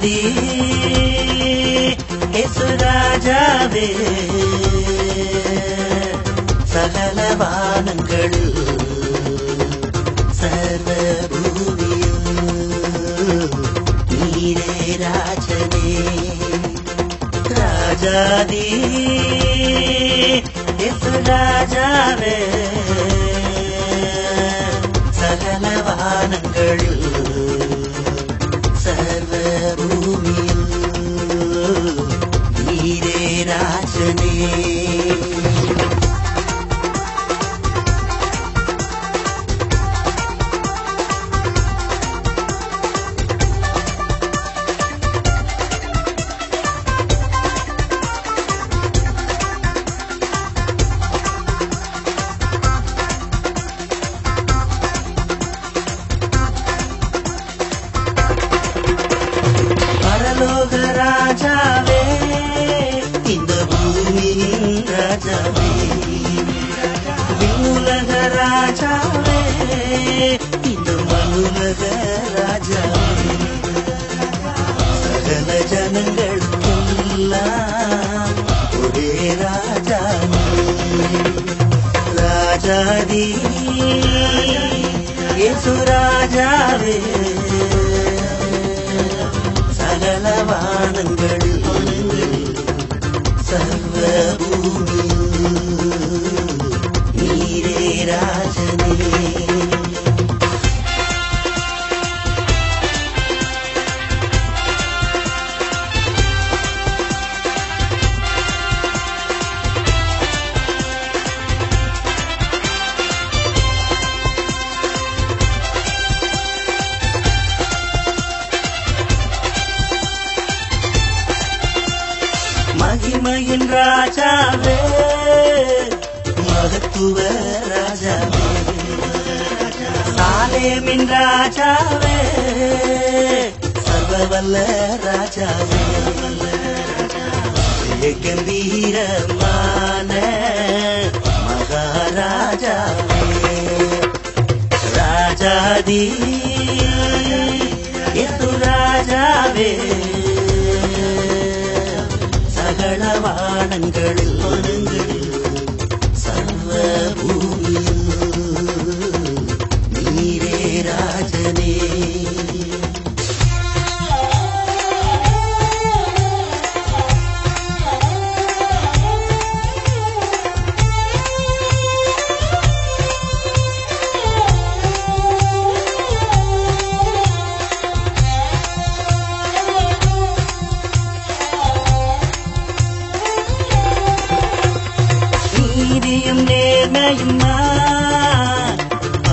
മതി സകല വാനങ്ങളിൽ സർവഭൂമിയിൽ നീരേ രാജനേ. Thank you. ராஜாதி ஏசு ராஜாவே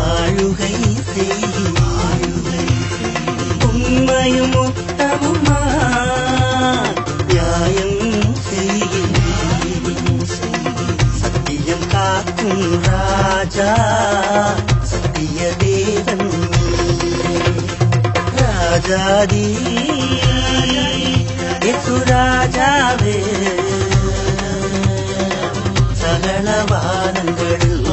ஆளுகை உண்மையும் மொத்தமுமா நியாயம் சத்தியம் காக்கும் ராஜா சத்திய தேவன். ராஜாதி ராஜாவே. சகல வாதங்கள்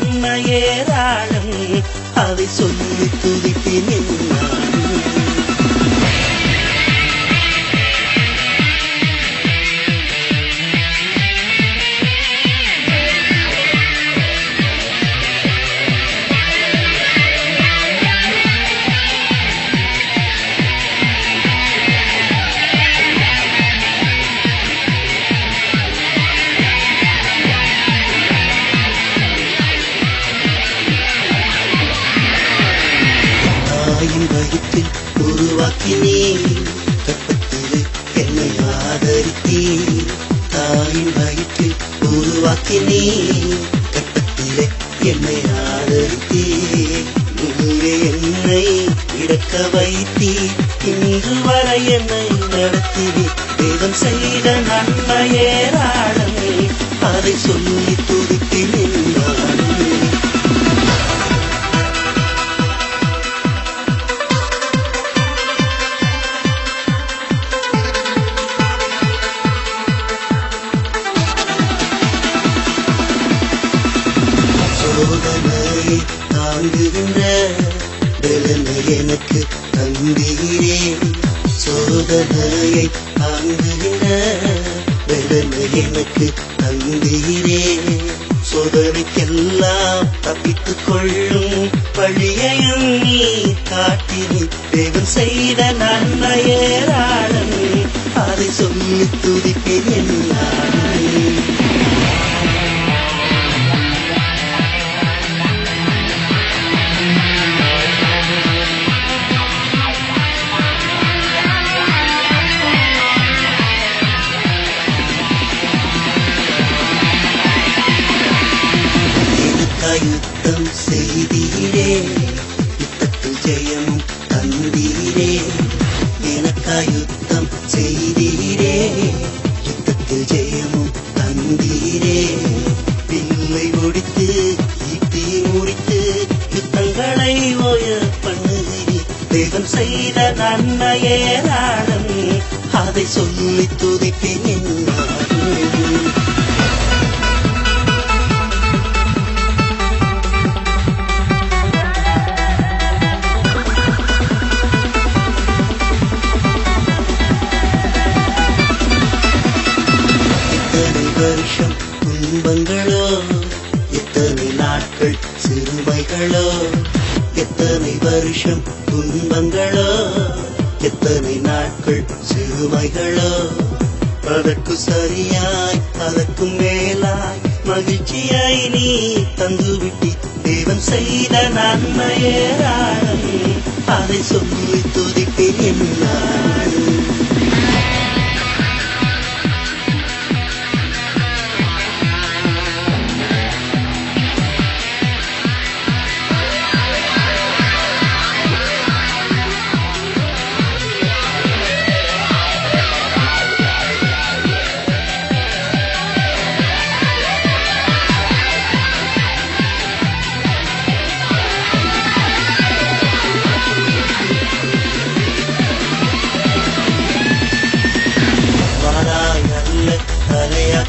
நன்மையேராளும் அதை சொல்லி துதிப்பினின் உருவாக்கினே. கற்பத்திலே என்னை ஆதரித்தே தாயின் வயிற்றில் உருவாக்கினே. கற்பத்திலே என்னை ஆதரித்தே நீரே என்னை இடக்க வைத்தே இன்று வரை என்னை நடத்தினே வேதம் செய்த நன்மையேராடனே அதை சொல்லி துதித்தினேன்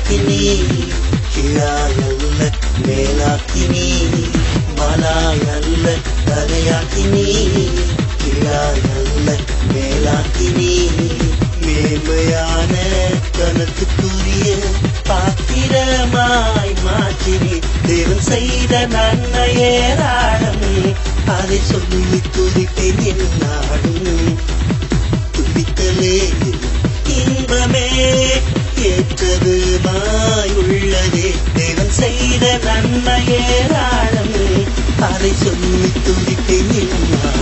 மேலாக்கினி கீழாயல்ல மேலாக்கினி மலாயல்ல தலையாக்கினி கீழாயல்ல மேலாக்கினி மேன்மையான கனத்துக்குரிய பாத்திரமாய் மாற்றினி தேவன் செய்த நன்மைய ராடமே அதை சொல்லி துதிப்பேன் என் நாடும் துதித்தலே இன்பமே ஏற்றதுமாய் உள்ளதே. தேவன் செய்த நன்மையே ஏராளம் அதை சொல்லி துதிப்பேன்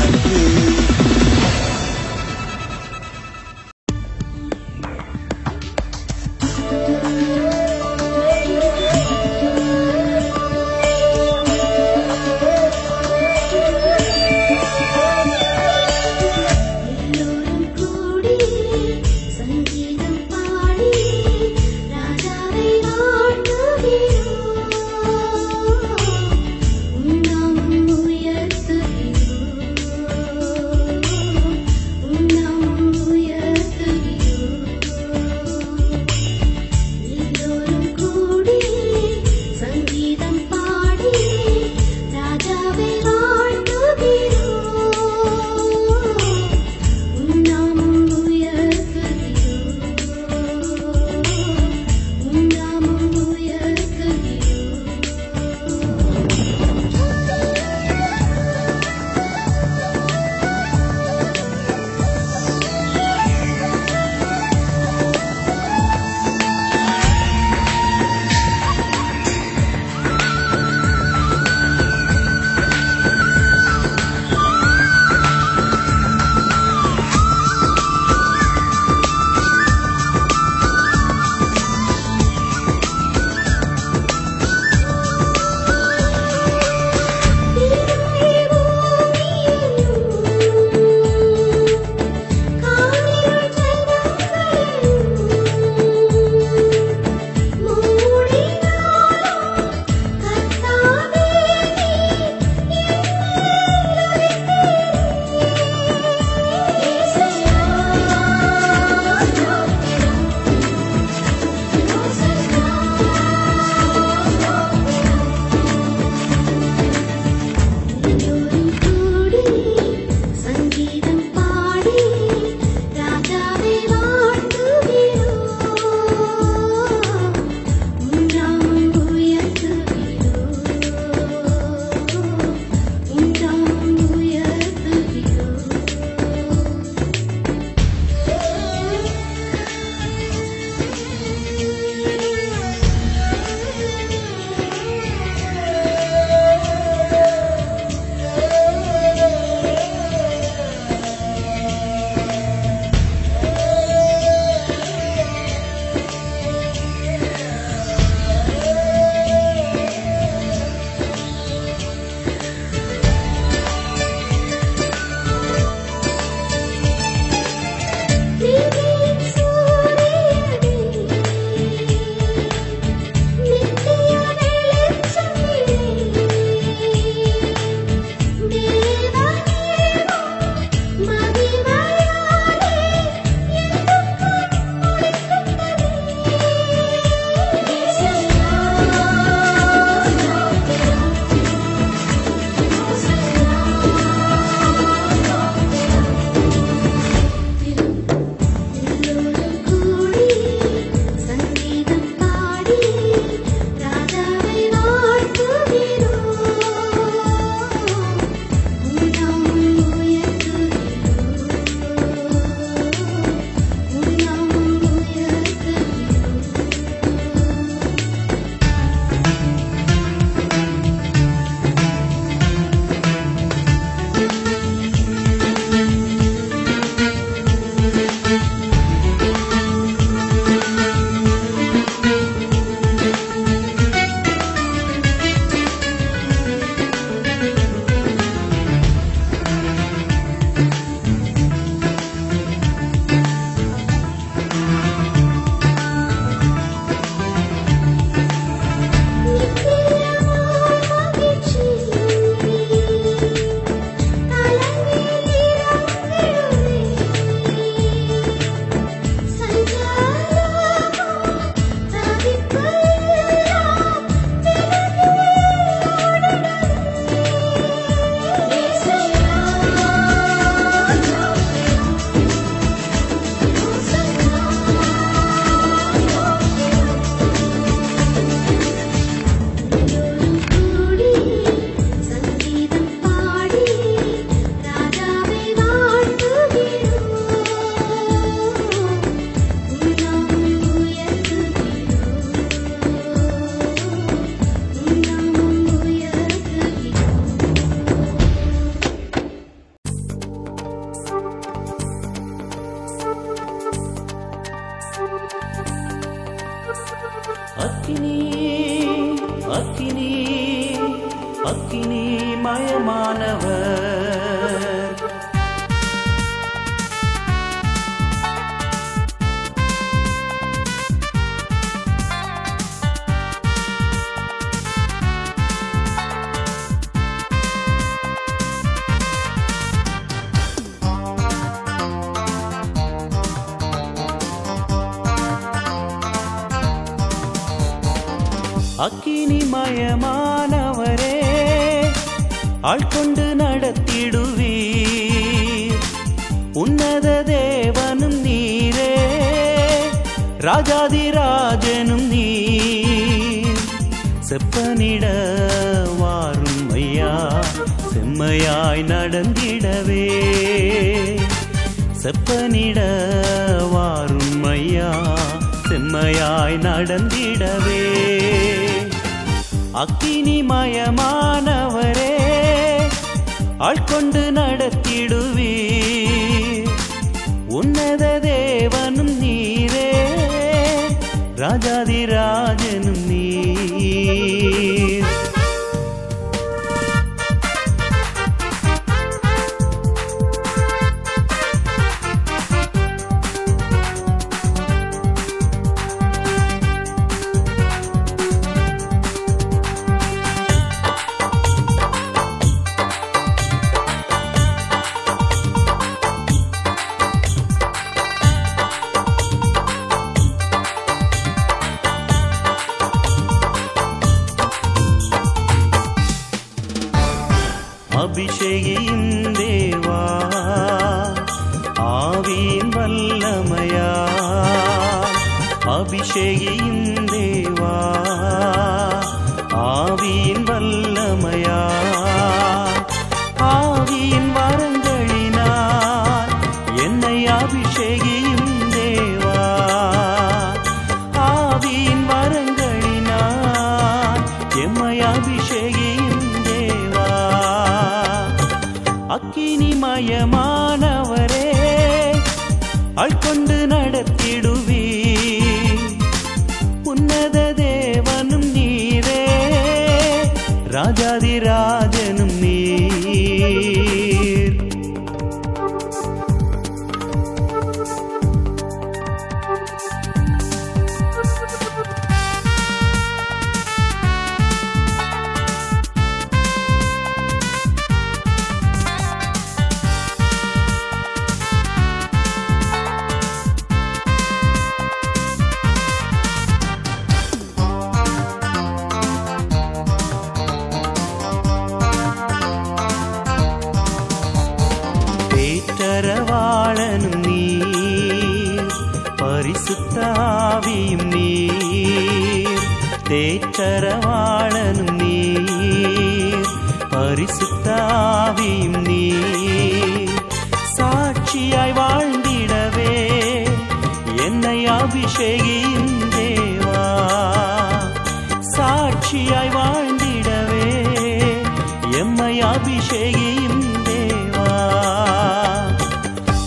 செப்பனிட வாரும் ஐயா செம்மையாய் நடந்திடவே. அக்கினி மயமானவரே ஆட்கொண்டு நடத்த பரிசுத்தாவியும் நீ சாட்சியாய் வாழ்ந்திடவே என்னை அபிஷேகியும் தேவா. சாட்சியாய் வாழ்ந்திடவே எம்மை அபிஷேகியும் தேவா.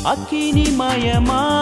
அக்கினி மயமா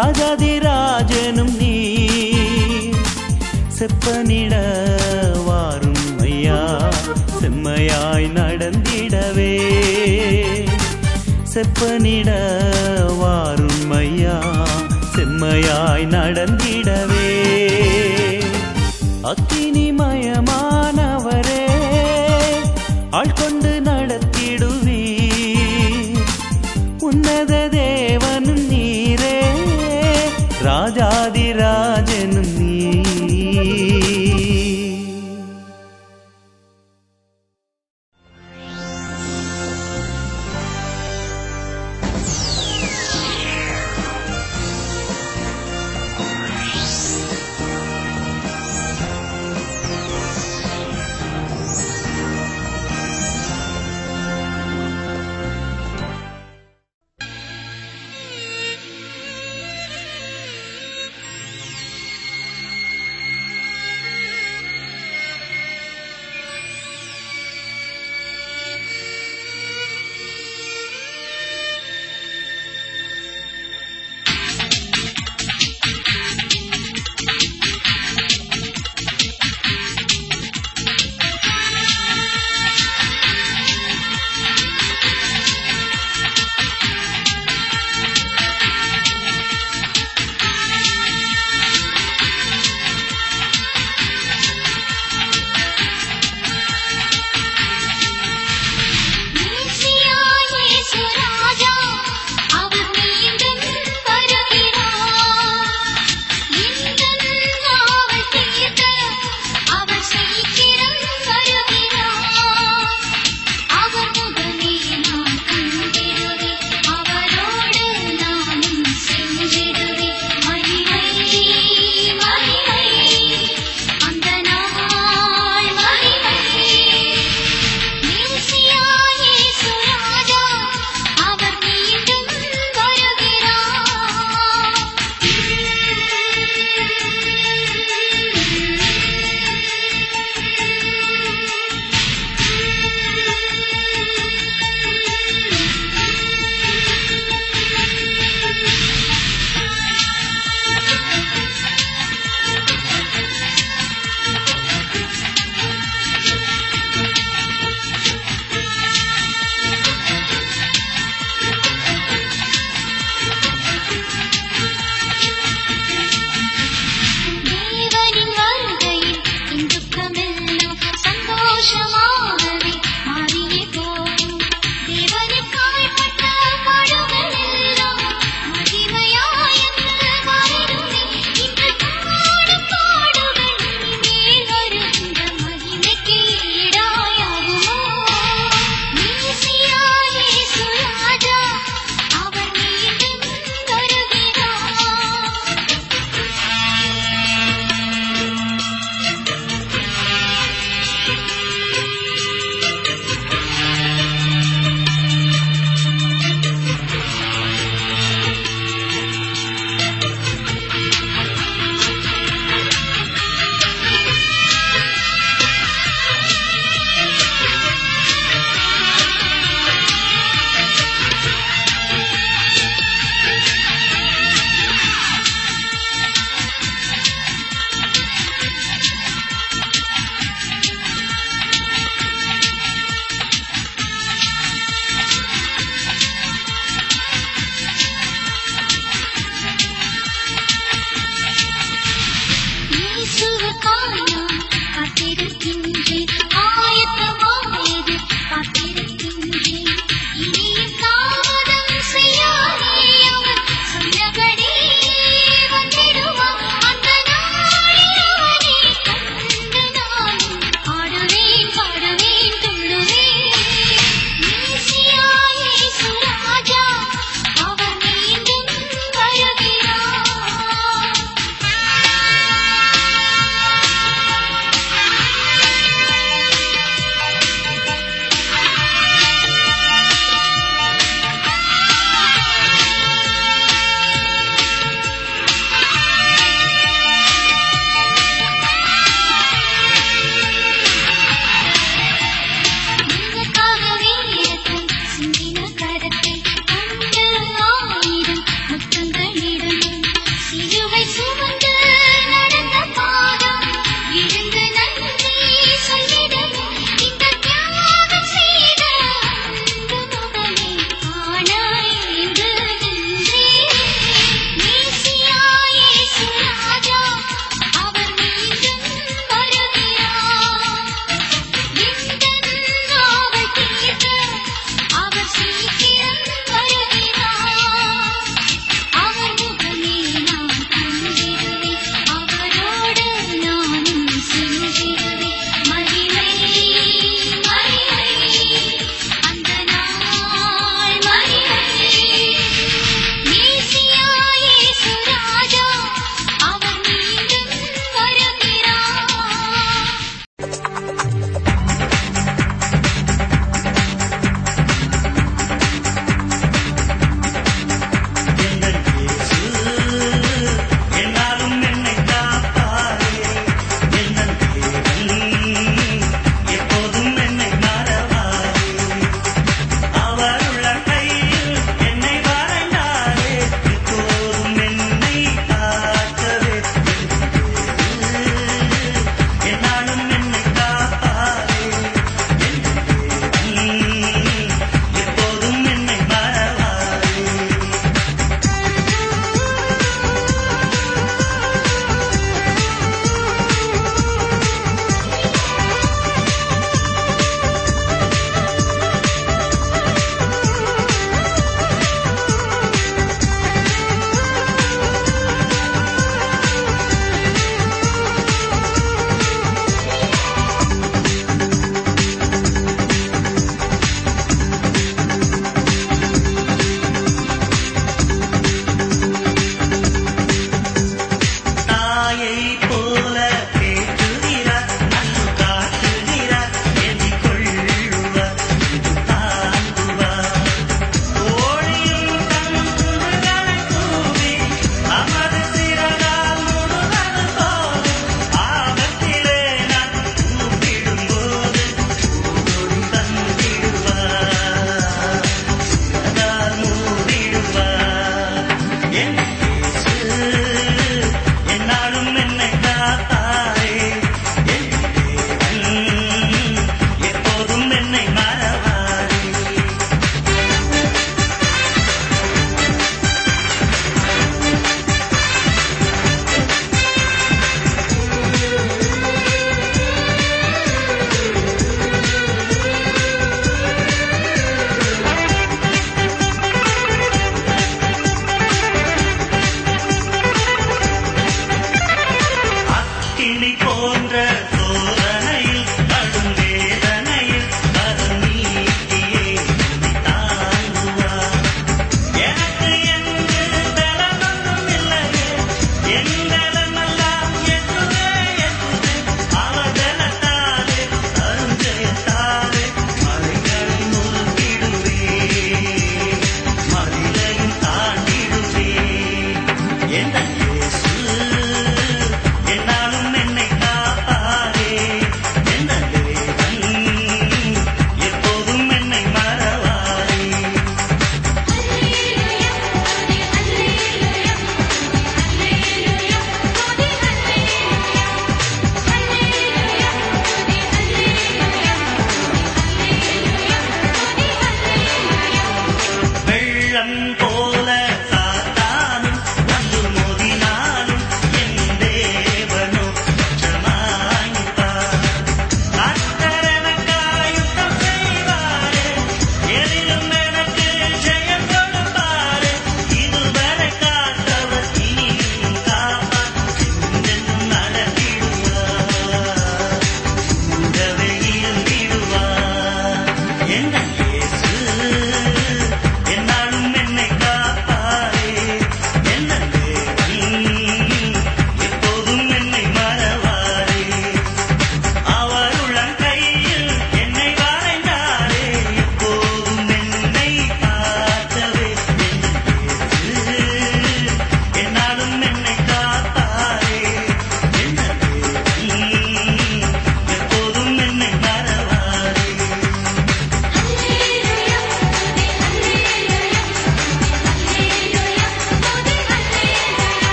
ராஜாதிராஜனும் நீ. செப்பனிட வாரும் ஐயா செம்மையாய் நடந்திடவே. செப்பனிட வாரும் ஐயா செம்மையாய் நடந்திடவே.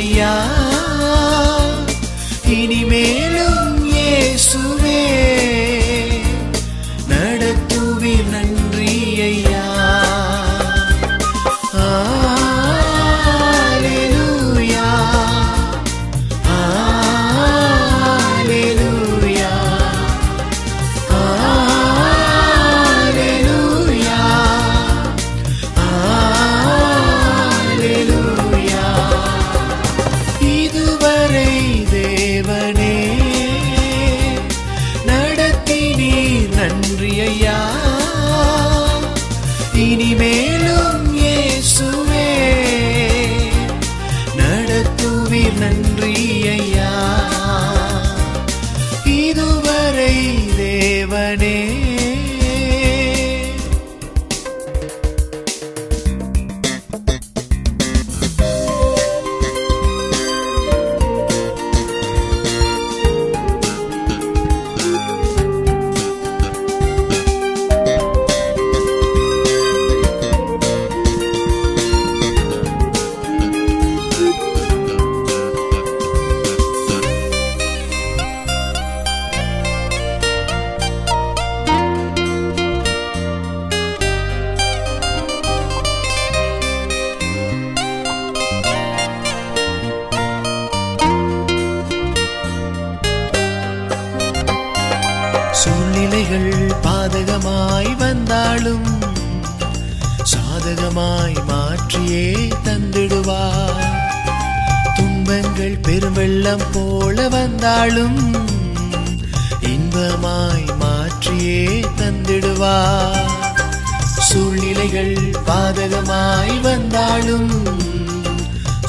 या போல வந்தாலும் இன்பமாய் மாற்றியே தந்திடுவா. சூழ்நிலைகள் பாதகமாய் வந்தாலும்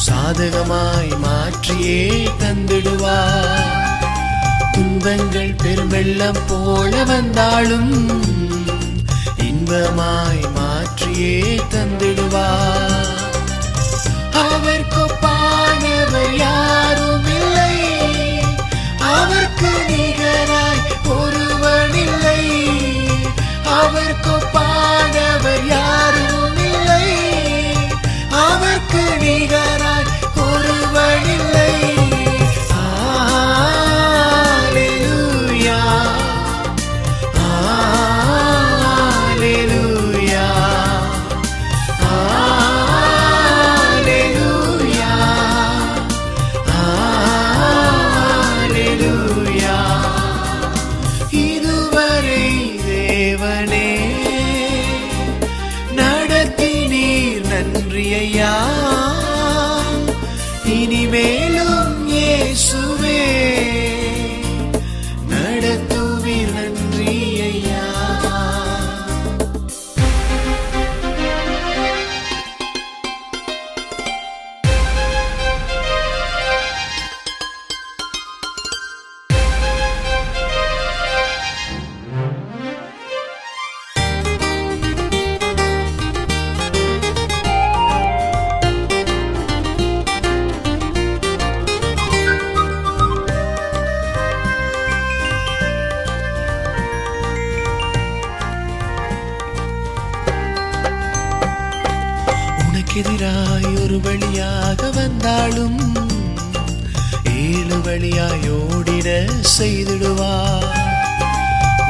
சாதகமாய் மாற்றியே தந்திடுவா. துன்பங்கள் பெருமெள்ளம் போல வந்தாலும் இன்பமாய் மாற்றியே தந்திடுவா. அவர் கொப்பானவர் யாரும் எனக்கு நிகராய் ஒருவனில்லை. அவர்க்கு பாடவர் யாரும் இல்லை. அவர்க்கு நிகராய் ஒருவனில்லை. எனக்கெதிராய் ஒரு வழியாக வந்தாலும் ஏழு வழியாய் ஓடிட செய்திடுவார்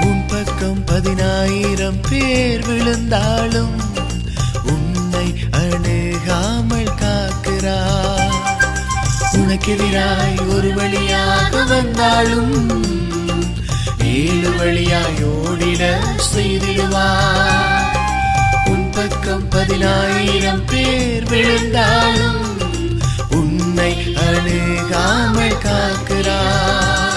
உன் பக்கம் பதினாயிரம் பேர் விழுந்தாலும் உன்னை அணுகாமல் காக்கிறார் உனக்கெதிராய் ஒரு வழியாக வந்தாலும் ஏழு வழியாய் ஓடிட பக்கம் பதினாயிரம் பேர் விழுந்தாலும் உன்னை அணுகாமல் காக்கிறார்.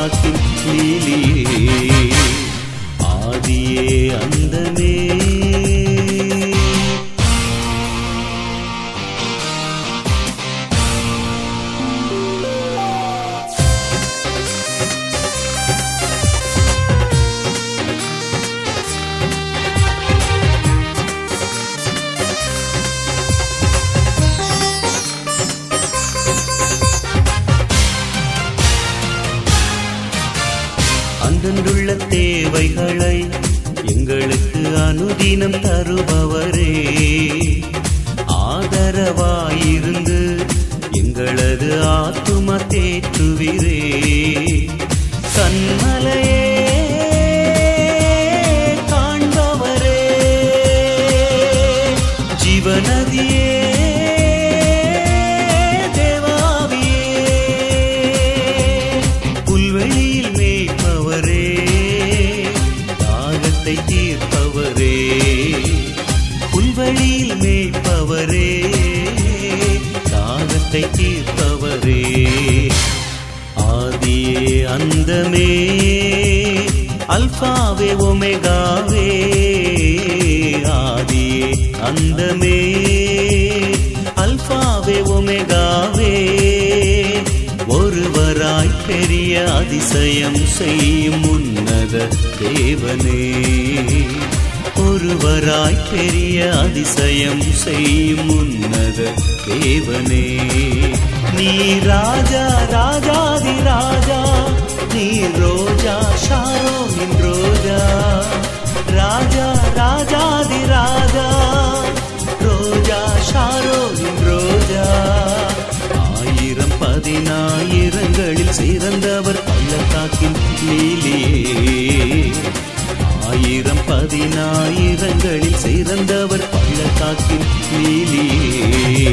മനസ്സാക്കിൻ നീലീ அந்தந்துள்ள தேவைகளை எங்களுக்கு அனுதினம் தருபவரே. ஆதரவாயிருந்து எங்களது ஆத்தும தேற்றுவிரே. கண்மலையே ஆனந்தமே அல்பாவே ஒமேகாவே ஆதியே அந்தமே. அல்பாவே ஒமேகாவே ஒருவராய் பெரிய அதிசயம் செய்யும் உன்னத தேவனே. ஒருவராய் பெரிய அதிசயம் செய்யும் உன்னத தேவனே. நீ ராஜா ராஜாதி ராஜா நீ ரோஜா ஷாரோனின் ரோஜா. ராஜா ராஜாதி ராஜா ரோஜா ஷாரோனின் ரோஜா. ஆயிரம் பதினாயிரங்களில் சிறந்தவர் பள்ளத்தாக்கின் லீலியே ஆயிரம் பதினாயிரங்களில் சிறந்தவர் பள்ளத்தாக்கின் லீலியே